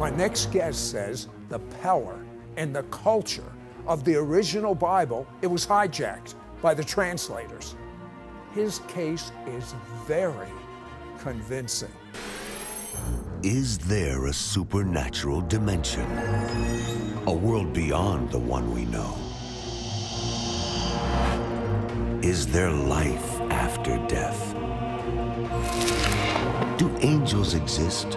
My next guest says the power and the culture of the original Bible, it was hijacked by the translators. His case is very convincing. Is there a supernatural dimension? A world beyond the one we know? Is there life after death? Do angels exist?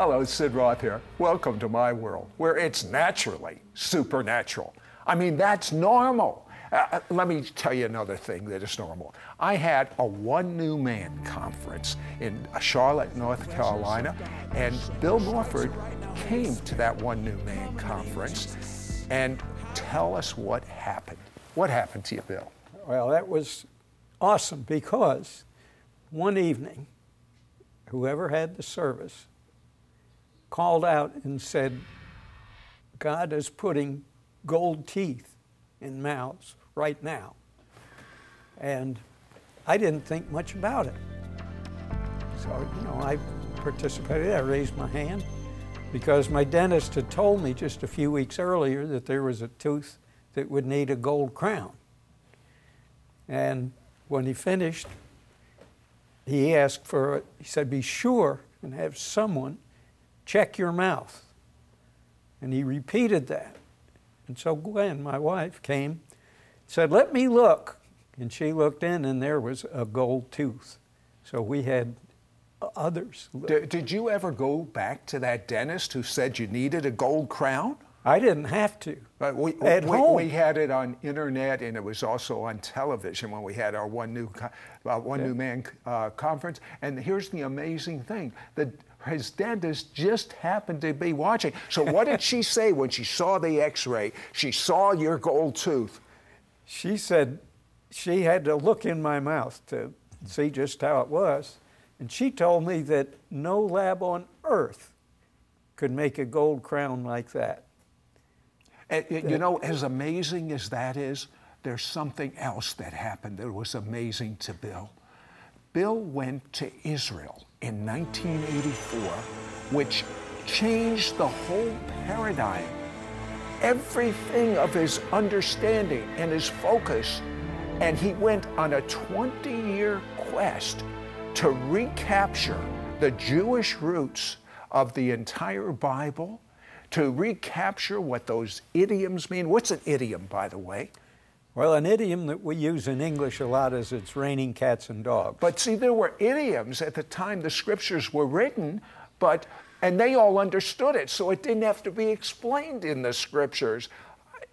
Hello, Sid Roth here. Welcome to my world, where it's naturally supernatural. I mean, that's normal. Uh, uh, let me tell you another thing that is normal. I had a One New Man conference in Charlotte, North Carolina, and Bill Morford came to that One New Man conference. And tell us what happened. What happened to you, Bill? Well, that was awesome because one evening, whoever had the service called out and said, God is putting gold teeth in mouths right now. And I didn't think much about it. So, you know, I participated. I raised my hand because my dentist had told me just a few weeks earlier that there was a tooth that would need a gold crown. And when he finished, he asked for, it. he said, be sure and have someone check your mouth. And he repeated that. And so Gwen, my wife, came, said, Let me look. And she looked in, and there was a gold tooth. So we had others. Did, did you ever go back to that dentist who said you needed a gold crown? I didn't have to. Uh, we, At we, home. we had it on internet and it was also on television when we had our one new uh, one Yeah. new man uh, conference. And here's the amazing thing: the his dentist just happened to be watching. So what did she say when she saw the X-ray? She saw your gold tooth. She said she had to look in my mouth to see just how it was. And she told me that no lab on earth could make a gold crown like that. And, you know, as amazing as that is, there's something else that happened that was amazing to Bill. Bill went to Israel in 1984, which changed the whole paradigm. Everything of his understanding and his focus. And he went on a 20 year quest to recapture the Jewish roots of the entire Bible, to recapture what those idioms mean. What's an idiom, by the way? Well, an idiom that we use in English a lot is it's raining cats and dogs. But see, there were idioms at the time the scriptures were written, but and they all understood it, so it didn't have to be explained in the scriptures.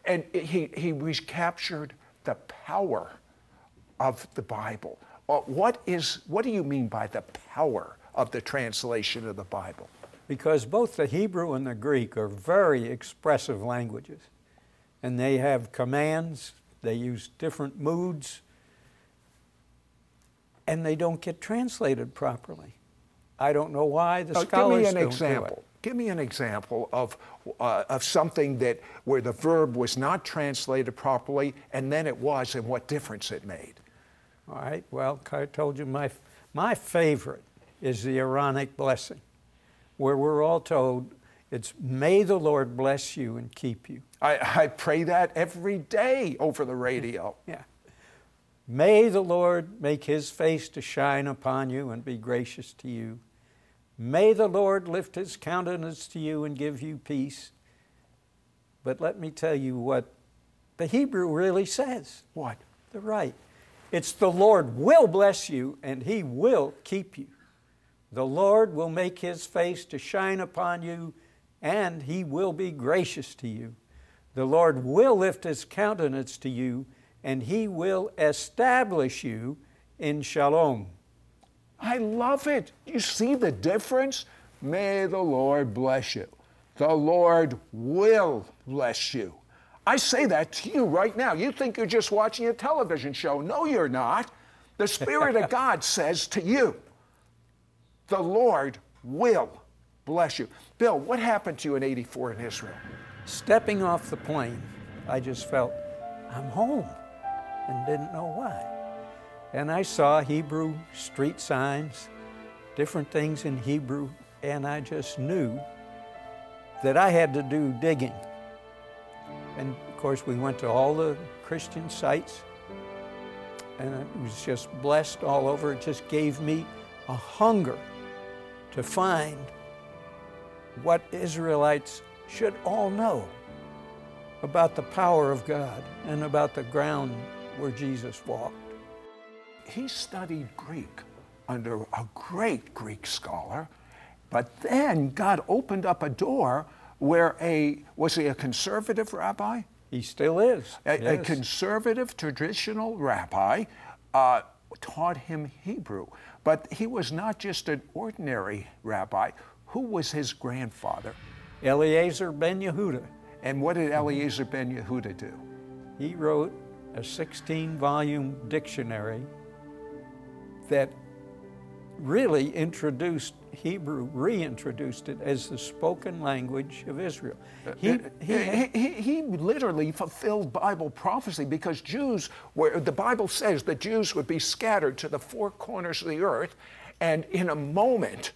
And he, he recaptured the power of the Bible. Uh, What is what do you mean by the power of the translation of the Bible? because both the Hebrew and the Greek are very expressive languages. And they have commands, they use different moods, and they don't get translated properly. I don't know why the give scholars me an do example. it. Give me an example of, uh, of something that where the verb was not translated properly and then it was, and what difference it made. All right, well, I told you my, my favorite is the Aaronic blessing, where we're all told it's, may the Lord bless you and keep you. I, I pray that every day over the radio. Yeah. May the Lord make his face to shine upon you and be gracious to you. May the Lord lift his countenance to you and give you peace. But let me tell you what the Hebrew really says. What? The right. It's the Lord will bless you and he will keep you. The Lord will make his face to shine upon you and he will be gracious to you. The Lord will lift his countenance to you and he will establish you in shalom. I love it. You see the difference? May the Lord bless you. The Lord will bless you. I say that to you right now. You think you're just watching a television show. No, you're not. The Spirit of God says to you, the Lord will bless you. Bill, what happened to you in 84 in Israel? Stepping off the plane, I just felt, I'm home, and didn't know why. And I saw Hebrew street signs, different things in Hebrew, and I just knew that I had to do digging. And of course, we went to all the Christian sites, and it was just blessed all over. It just gave me a hunger to find what Israelites should all know about the power of God and about the ground where Jesus walked. He studied Greek under a great Greek scholar, but then God opened up a door where a, was he a conservative rabbi? He still is. A, yes. a conservative traditional rabbi uh, taught him Hebrew. But he was not just an ordinary rabbi. Who was his grandfather? Eliezer ben Yehuda. And what did Eliezer ben Yehuda do? He wrote a 16 volume dictionary that really introduced Hebrew, reintroduced it as the spoken language of Israel. He, uh, he, he, he, he literally fulfilled Bible prophecy because Jews, where the Bible says the Jews would be scattered to the four corners of the earth, and in a moment,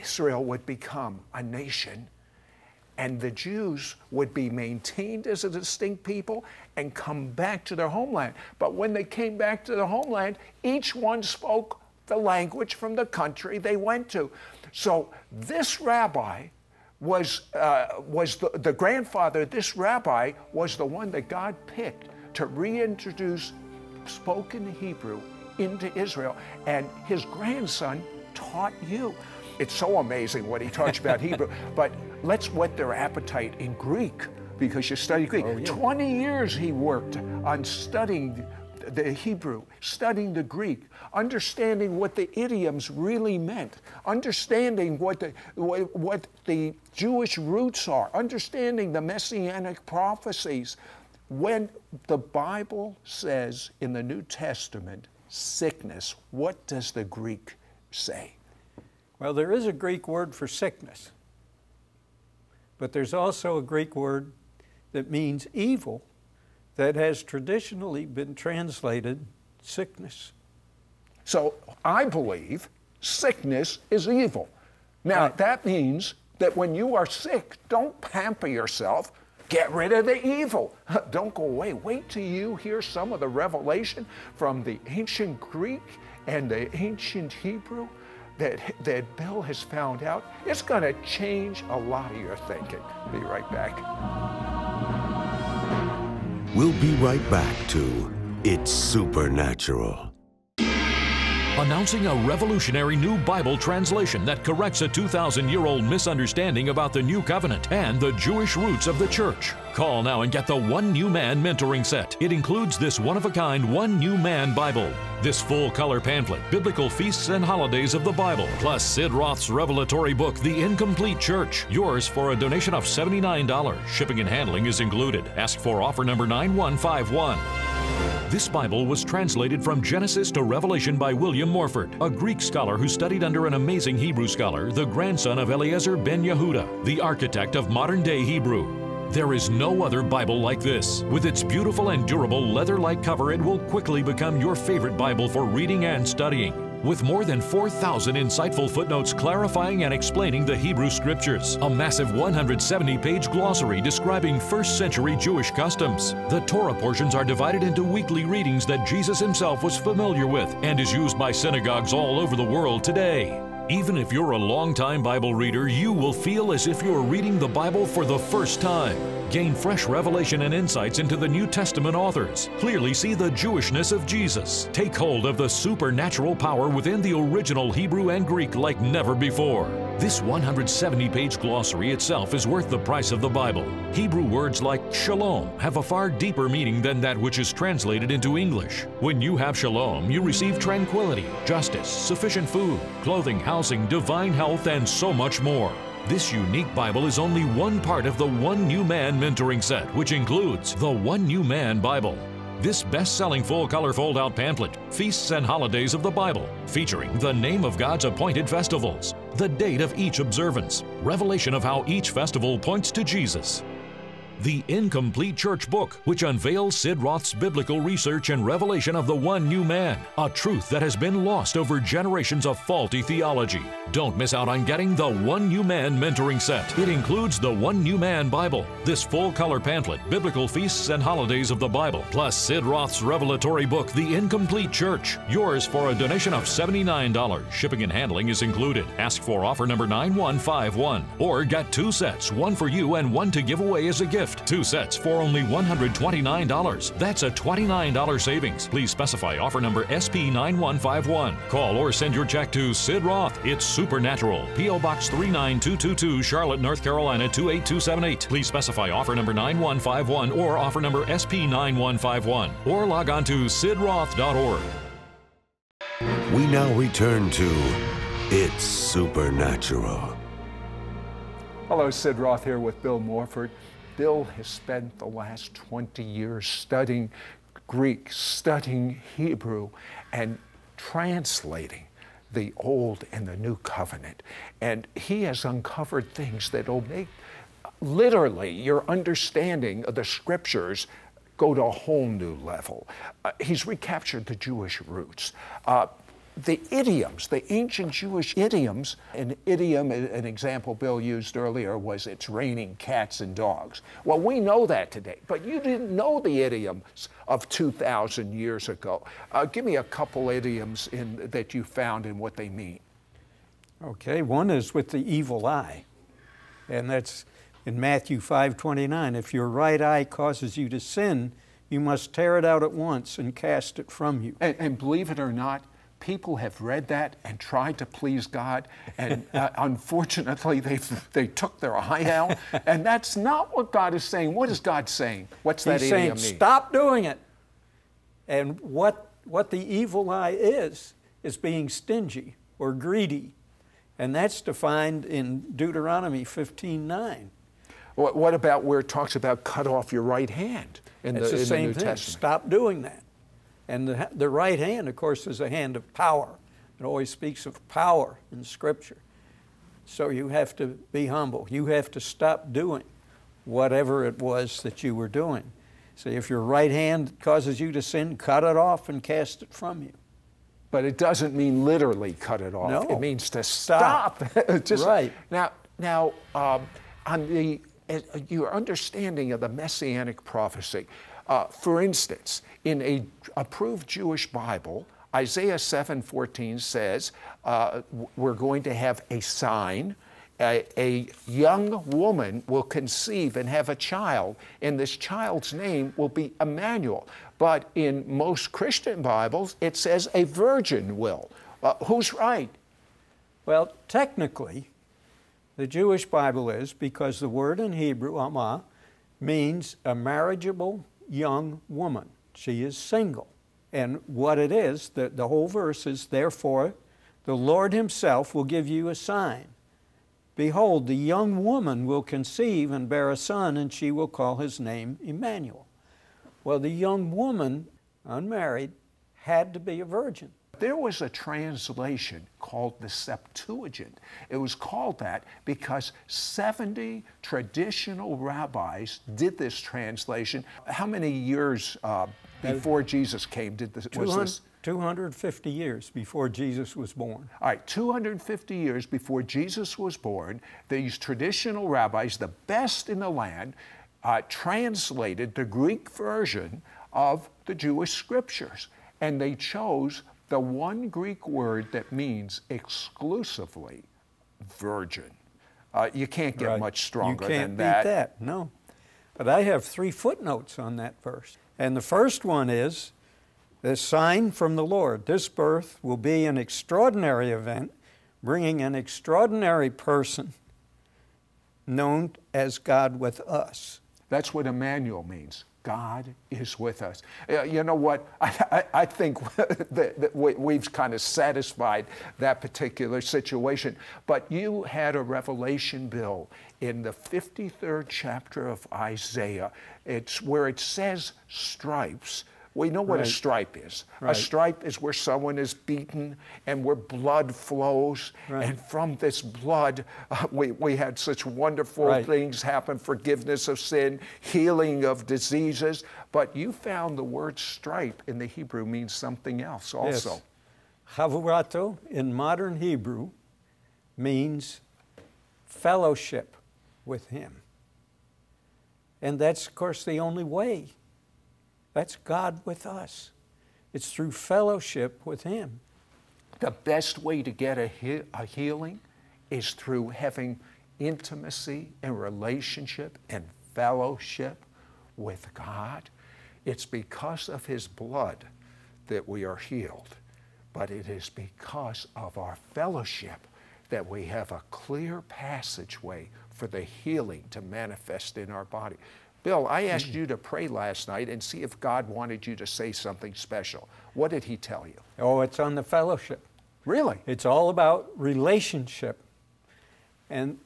Israel would become a nation and the Jews would be maintained as a distinct people and come back to their homeland. But when they came back to their homeland, each one spoke the language from the country they went to. So this rabbi was, uh, was the, the grandfather, this rabbi was the one that God picked to reintroduce spoken Hebrew into Israel. And his grandson taught you. It's so amazing what he talks about Hebrew. But let's whet their appetite in Greek because you study Greek. Oh, yeah. 20 years he worked on studying the Hebrew, studying the Greek, understanding what the idioms really meant, understanding what the, what, what the Jewish roots are, understanding the messianic prophecies. When the Bible says in the New Testament, sickness, what does the Greek say? Well, there is a Greek word for sickness, but there's also a Greek word that means evil that has traditionally been translated sickness. So I believe sickness is evil. Now, right. that means that when you are sick, don't pamper yourself. Get rid of the evil. Don't go away. Wait till you hear some of the revelation from the ancient Greek and the ancient Hebrew that, that Bill has found out. It's going to change a lot of your thinking. Be right back. We'll be right back to It's Supernatural. Announcing a revolutionary new Bible translation that corrects a 2,000 year old misunderstanding about the New Covenant and the Jewish roots of the church. Call now and get the One New Man mentoring set. It includes this one of a kind One New Man Bible, this full color pamphlet, biblical feasts and holidays of the Bible, plus Sid Roth's revelatory book, The Incomplete Church. Yours for a donation of $79. Shipping and handling is included. Ask for offer number 9151. This Bible was translated from Genesis to Revelation by William Morford, a Greek scholar who studied under an amazing Hebrew scholar, the grandson of Eliezer ben Yehuda, the architect of modern day Hebrew. There is no other Bible like this. With its beautiful and durable leather like cover, it will quickly become your favorite Bible for reading and studying with more than 4,000 insightful footnotes clarifying and explaining the Hebrew Scriptures, a massive 170 page glossary describing first century Jewish customs. The Torah portions are divided into weekly readings that Jesus himself was familiar with and is used by synagogues all over the world today. Even if you're a long-time Bible reader, you will feel as if you're reading the Bible for the first time. Gain fresh revelation and insights into the New Testament authors. Clearly see the Jewishness of Jesus. Take hold of the supernatural power within the original Hebrew and Greek like never before. This 170 page glossary itself is worth the price of the Bible. Hebrew words like shalom have a far deeper meaning than that which is translated into English. When you have shalom, you receive tranquility, justice, sufficient food, clothing, housing, divine health, and so much more. This unique Bible is only one part of the One New Man mentoring set, which includes the One New Man Bible. This best selling full color fold out pamphlet, Feasts and Holidays of the Bible, featuring the name of God's appointed festivals, the date of each observance, revelation of how each festival points to Jesus, the Incomplete Church Book, which unveils Sid Roth's biblical research and revelation of the one new man, a truth that has been lost over generations of faulty theology. Don't miss out on getting the One New Man mentoring set. It includes the One New Man Bible, this full color pamphlet, Biblical Feasts and Holidays of the Bible, plus Sid Roth's revelatory book, The Incomplete Church. Yours for a donation of $79. Shipping and handling is included. Ask for offer number 9151 or get two sets, one for you and one to give away as a gift. Two sets for only $129. That's a $29 savings. Please specify offer number SP9151. Call or send your check to Sid Roth. It's Supernatural. P.O. Box 39222, Charlotte, North Carolina 28278. Please specify offer number 9151 or offer number SP9151. Or log on to sidroth.org. We now return to It's Supernatural. Hello, Sid Roth here with Bill Morford. Bill has spent the last 20 years studying Greek, studying Hebrew, and translating the Old and the New Covenant. And he has uncovered things that will make literally your understanding of the scriptures go to a whole new level. Uh, he's recaptured the Jewish roots. Uh, the idioms, the ancient Jewish idioms, an idiom, an example Bill used earlier was it's raining cats and dogs. Well, we know that today, but you didn't know the idioms of 2,000 years ago. Uh, give me a couple idioms in, that you found and what they mean. Okay, one is with the evil eye, and that's in Matthew 5:29. If your right eye causes you to sin, you must tear it out at once and cast it from you. And, and believe it or not, people have read that and tried to please God, and uh, unfortunately, they they took their eye out, and that's not what God is saying. What is God saying? What's that He's saying, mean? stop doing it. And what what the evil eye is is being stingy or greedy, and that's defined in Deuteronomy 15:9. What, what about where it talks about cut off your right hand in it's the, the in same the New thing. Testament? Stop doing that. And the, the right hand, of course, is a hand of power. It always speaks of power in Scripture. So you have to be humble. You have to stop doing whatever it was that you were doing. So if your right hand causes you to sin, cut it off and cast it from you. But it doesn't mean literally cut it off. No. It means to stop. Stop. Just- Right. Now, now um, on the uh, your understanding of the messianic prophecy. Uh, for instance, in a approved Jewish Bible, Isaiah 7:14 says uh, we're going to have a sign. A, a young woman will conceive and have a child, and this child's name will be Emmanuel. But in most Christian Bibles, it says a virgin will. Uh, who's right? Well, technically, the Jewish Bible is because the word in Hebrew, Almah, means a marriageable young woman. She is single. And what it is, the, the whole verse is, therefore, the Lord Himself will give you a sign. Behold, the young woman will conceive and bear a son, and she will call his name Emmanuel. Well, the young woman, unmarried, had to be a virgin. There was a translation called the Septuagint. It was called that because 70 traditional rabbis did this translation. How many years uh, before Jesus came did this? Was 200 this? 250 years before Jesus was born. All right, 250 years before Jesus was born, these traditional rabbis, the best in the land, uh, translated the Greek version of the Jewish scriptures. And they chose the one Greek word that means exclusively virgin. Uh, you can't get Right. much stronger than that. you can't beat that. that. No. But I have three footnotes on that verse. And the first one is the sign from the Lord. This birth will be an extraordinary event, bringing an extraordinary person known as God with us. That's what Emmanuel means. God is with us. Uh, you know what? I, I, I think that, that we've kind of satisfied that particular situation. But you had a revelation, Bill, in the 53rd chapter of Isaiah. It's where it says stripes we know what right. a stripe is. Right. A stripe is where someone is beaten and where blood flows. Right. And from this blood, uh, we, we had such wonderful things happen forgiveness of sin, healing of diseases. But you found the word stripe in the Hebrew means something else also. Yes. Chavurato in modern Hebrew means fellowship with Him. And that's, of course, the only way that's God with us. It's through fellowship with Him. The best way to get a, he- a healing is through having intimacy and relationship and fellowship with God. It's because of His blood that we are healed, but it is because of our fellowship that we have a clear passageway for the healing to manifest in our body. Bill, I hmm. asked you to pray last night and see if God wanted you to say something special. What did He tell you? Oh, it's on the fellowship. Really? It's all about relationship. And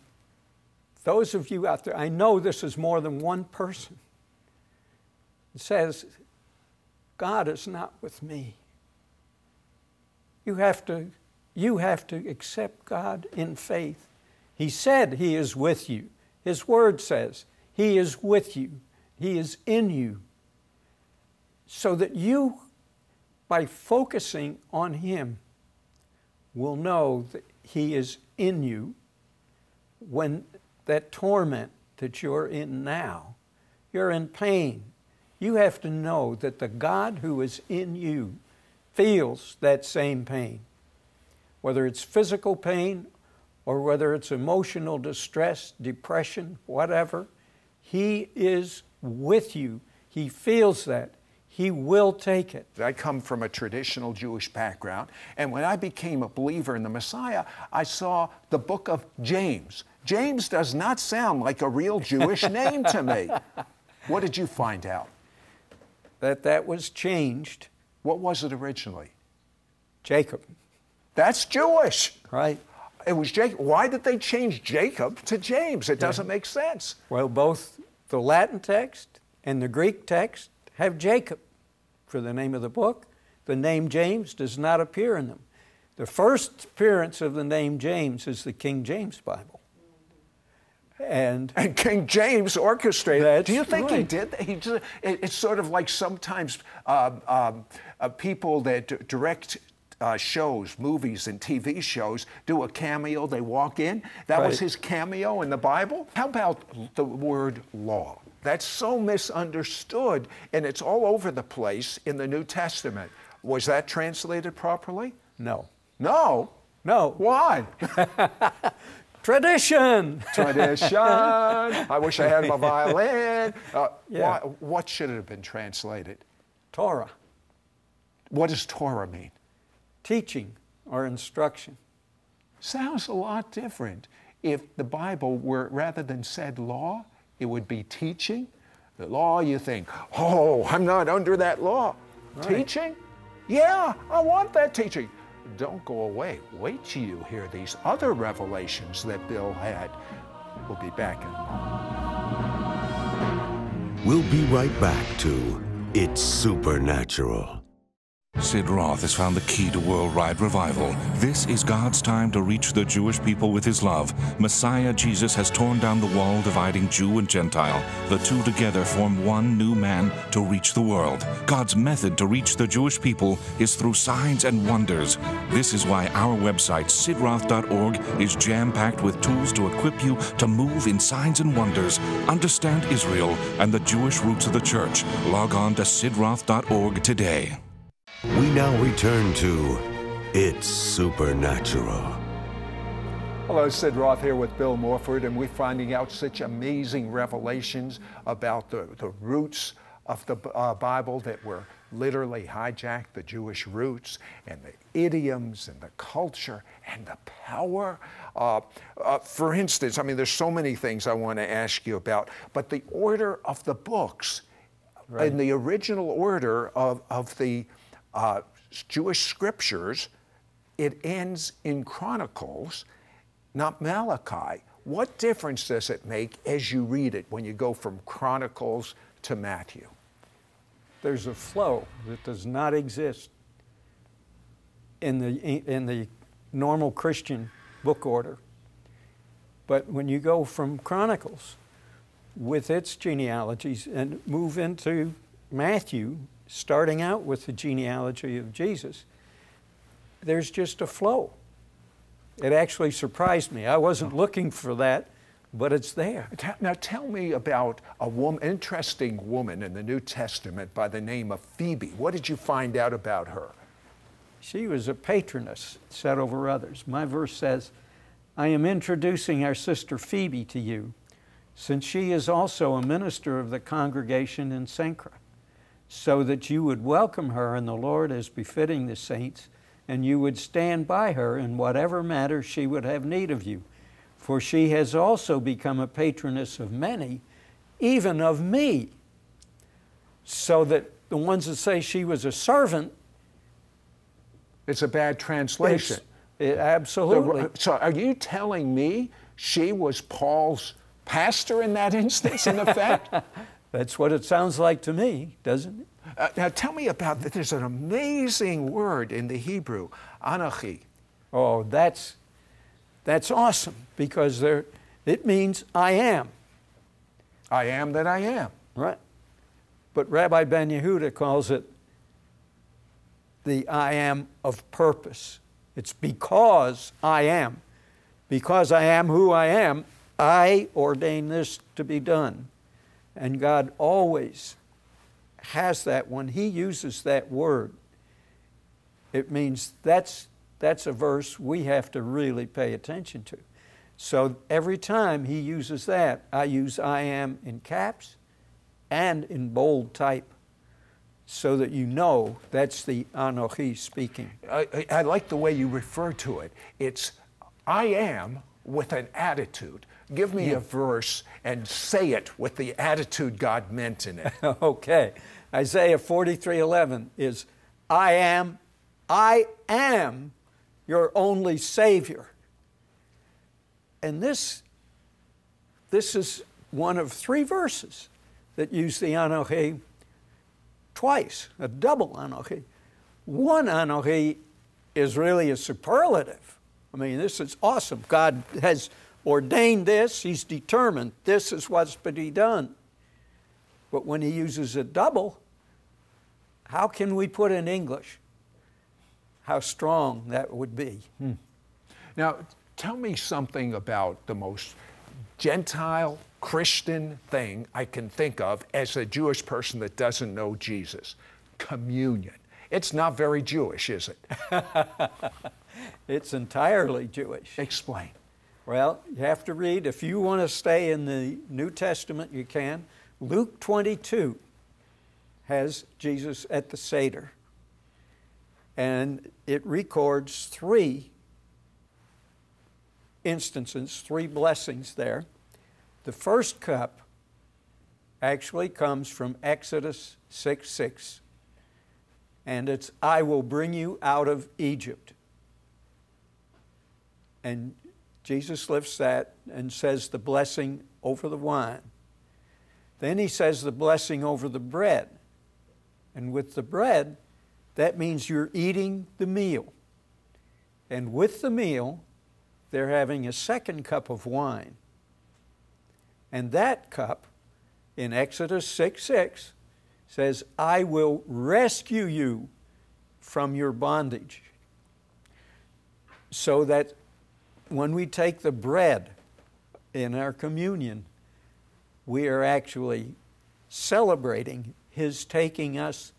those of you out there, I know this is more than one person. It says, God is not with me. You have to, you have to accept God in faith. He said He is with you. His word says he is with you, He is in you. So that you, by focusing on Him, will know that He is in you when that torment that you're in now, you're in pain. You have to know that the God who is in you feels that same pain. Whether it's physical pain or whether it's emotional distress, depression, whatever, he is with you. He feels that. He will take it. I come from a traditional Jewish background, and when I became a believer in the Messiah, I saw the book of James. James does not sound like a real Jewish name to me. What did you find out? That that was changed. What was it originally? Jacob. That's Jewish. Right. It was Jacob. Why did they change Jacob to James? It doesn't make sense. Well, both the Latin text and the Greek text have Jacob for the name of the book. The name James does not appear in them. The first appearance of the name James is the King James Bible. And, and King James orchestrated. That. Do you think right. he did? He just, it's sort of like sometimes uh, um, uh, people that direct uh, shows, movies, and TV shows do a cameo. They walk in. That right. was his cameo in the Bible. How about the word law? That's so misunderstood, and it's all over the place in the New Testament. Was that translated properly? No. No? No. Why? Tradition. Tradition. I wish I had my violin. Uh, yeah. why, what should it have been translated? Torah. What does Torah mean? Teaching or instruction. Sounds a lot different. If the Bible were, rather than said law, it would be teaching. The law, you think, oh, I'm not under that law. Right. Teaching? Yeah, I want that teaching. Don't go away. Wait till you hear these other revelations that Bill had. We'll be back in a moment. We'll be right back to It's Supernatural. Sid Roth has found the key to worldwide revival. This is God's time to reach the Jewish people with his love. Messiah Jesus has torn down the wall dividing Jew and Gentile. The two together form one new man to reach the world. God's method to reach the Jewish people is through signs and wonders. This is why our website, sidroth.org, is jam packed with tools to equip you to move in signs and wonders, understand Israel and the Jewish roots of the church. Log on to sidroth.org today. We now return to It's Supernatural. Hello, Sid Roth here with Bill Morford, and we're finding out such amazing revelations about the, the roots of the uh, Bible that were literally hijacked, the Jewish roots, and the idioms, and the culture, and the power. Uh, uh, for instance, I mean, there's so many things I want to ask you about, but the order of the books, right. in the original order of, of the uh, Jewish scriptures, it ends in Chronicles, not Malachi. What difference does it make as you read it when you go from Chronicles to Matthew? There's a flow that does not exist in the, in the normal Christian book order. But when you go from Chronicles with its genealogies and move into Matthew, starting out with the genealogy of Jesus, there's just a flow. It actually surprised me. I wasn't oh. looking for that, but it's there. Now, tell me about a woman, interesting woman in the New Testament by the name of Phoebe. What did you find out about her? She was a patroness set over others. My verse says, I am introducing our sister Phoebe to you, since she is also a minister of the congregation in Cenchreae, so that you would welcome her in the Lord as befitting the saints, and you would stand by her in whatever matter she would have need of you. For she has also become a patroness of many, even of me. So that the ones that say she was a servant it's a bad translation. It, absolutely. So, so, are you telling me she was Paul's pastor in that instance, in effect? That's what it sounds like to me, doesn't it? Uh, now, tell me about that. There's an amazing word in the Hebrew, anochi. Oh, that's, that's awesome because there, it means I am. I am that I am. Right. But Rabbi Ben Yehuda calls it the I am of purpose. It's because I am. Because I am who I am, I ordain this to be done. And God always has that when He uses that word. It means that's, that's a verse we have to really pay attention to. So every time He uses that, I use I am in caps and in bold type so that you know that's the Anochi speaking. I, I, I, like the way you refer to it. It's I am with an attitude. Give me yeah. a verse and say it with the attitude God meant in it. okay. Isaiah 43:11 is I am I am your only savior. And this this is one of three verses that use the Anochi twice, a double Anochi. One Anochi is really a superlative. I mean, this is awesome. God has ordained this, He's determined this is what's to be done. But when He uses a double, how can we put in English how strong that would be? Hmm. Now, tell me something about the most Gentile Christian thing I can think of as a Jewish person that doesn't know Jesus communion. It's not very Jewish, is it? it's entirely Jewish. Explain. Well, you have to read, if you want to stay in the New Testament, you can. Luke 22 has Jesus at the Seder, and it records three instances, three blessings there. The first cup actually comes from Exodus 6 6. And it's, I will bring you out of Egypt. And Jesus lifts that and says the blessing over the wine. Then he says the blessing over the bread. And with the bread, that means you're eating the meal. And with the meal, they're having a second cup of wine. And that cup in Exodus 6 6 says, I will rescue you from your bondage. So that when we take the bread in our communion, we are actually celebrating His taking us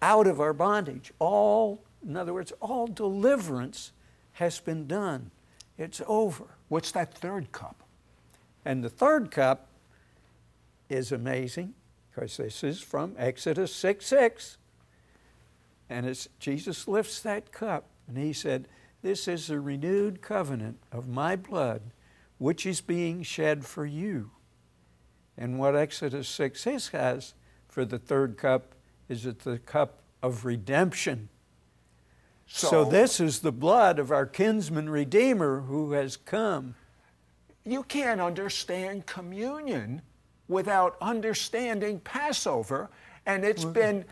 out of our bondage. All, in other words, all deliverance has been done It's over. What's that third cup? And the third cup is amazing because this is from Exodus 6 6. And it's, Jesus lifts that cup and he said, This is a renewed covenant of my blood, which is being shed for you. And what Exodus 6 6 has for the third cup is it the cup of redemption. So, so, this is the blood of our kinsman redeemer who has come. You can't understand communion without understanding Passover, and it's been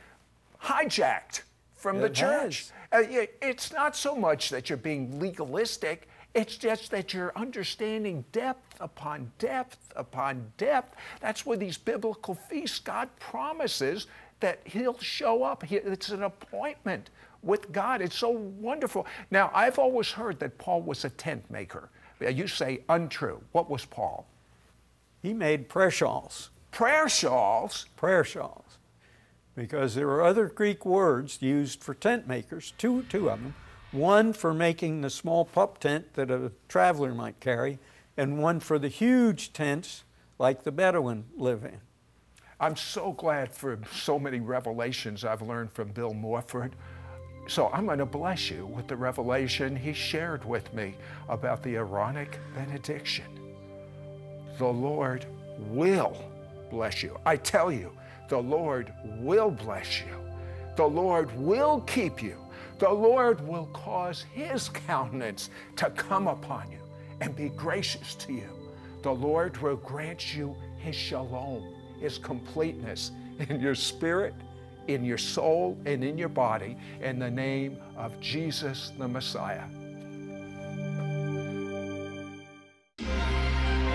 hijacked from it the church. Uh, Uh, it's not so much that you're being legalistic, it's just that you're understanding depth upon depth upon depth. That's where these biblical feasts, God promises that He'll show up. It's an appointment with God. It's so wonderful. Now, I've always heard that Paul was a tent maker. You say untrue. What was Paul? He made prayer shawls. Prayer shawls? Prayer shawls. Because there are other Greek words used for tent makers, two, two of them. One for making the small pup tent that a traveler might carry, and one for the huge tents like the Bedouin live in. I'm so glad for so many revelations I've learned from Bill Morford. So I'm going to bless you with the revelation he shared with me about the Aaronic benediction. The Lord will bless you. I tell you, the Lord will bless you. The Lord will keep you. The Lord will cause his countenance to come upon you and be gracious to you. The Lord will grant you his shalom his completeness in your spirit, in your soul, and in your body in the name of Jesus the Messiah.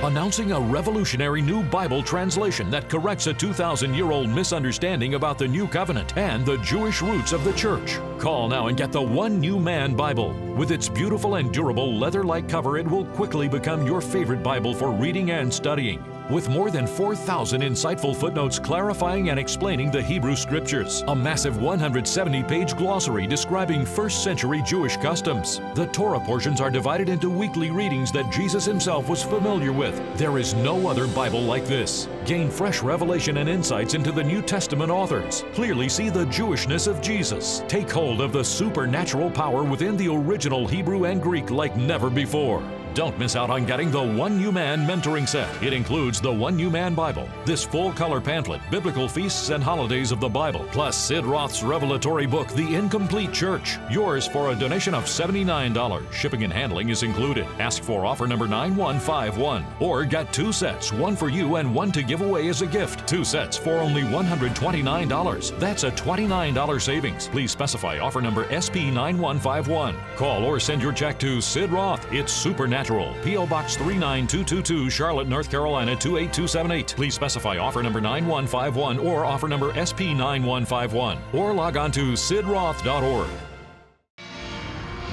Announcing a revolutionary new Bible translation that corrects a 2,000 year old misunderstanding about the New Covenant and the Jewish roots of the church. Call now and get the One New Man Bible. With its beautiful and durable leather like cover, it will quickly become your favorite Bible for reading and studying with more than 4,000 insightful footnotes clarifying and explaining the Hebrew Scriptures, a massive 170 page glossary describing first century Jewish customs. The Torah portions are divided into weekly readings that Jesus himself was familiar with. There is no other Bible like this. Gain fresh revelation and insights into the New Testament authors. Clearly see the Jewishness of Jesus. Take hold of the supernatural power within the original Hebrew and Greek like never before. Don't miss out on getting the One New Man mentoring set. It includes the One New Man Bible, this full color pamphlet, biblical feasts and holidays of the Bible, plus Sid Roth's revelatory book, The Incomplete Church. Yours for a donation of $79. Shipping and handling is included. Ask for offer number 9151 or get two sets, one for you and one to give away as a gift. Two sets for only $129. That's a $29 savings. Please specify offer number SP9151. Call or send your check to Sid Roth. It's supernatural Natural. P.O. Box 39222, Charlotte, North Carolina 28278. Please specify offer number 9151 or offer number SP9151. Or log on to sidroth.org.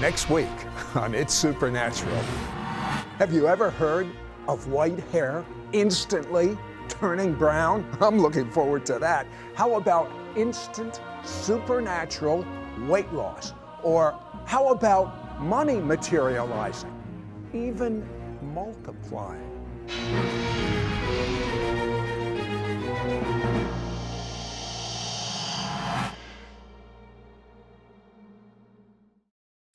Next week on It's Supernatural. Have you ever heard of white hair instantly turning brown? I'm looking forward to that. How about instant supernatural weight loss? Or how about money materializing? Even multiplying.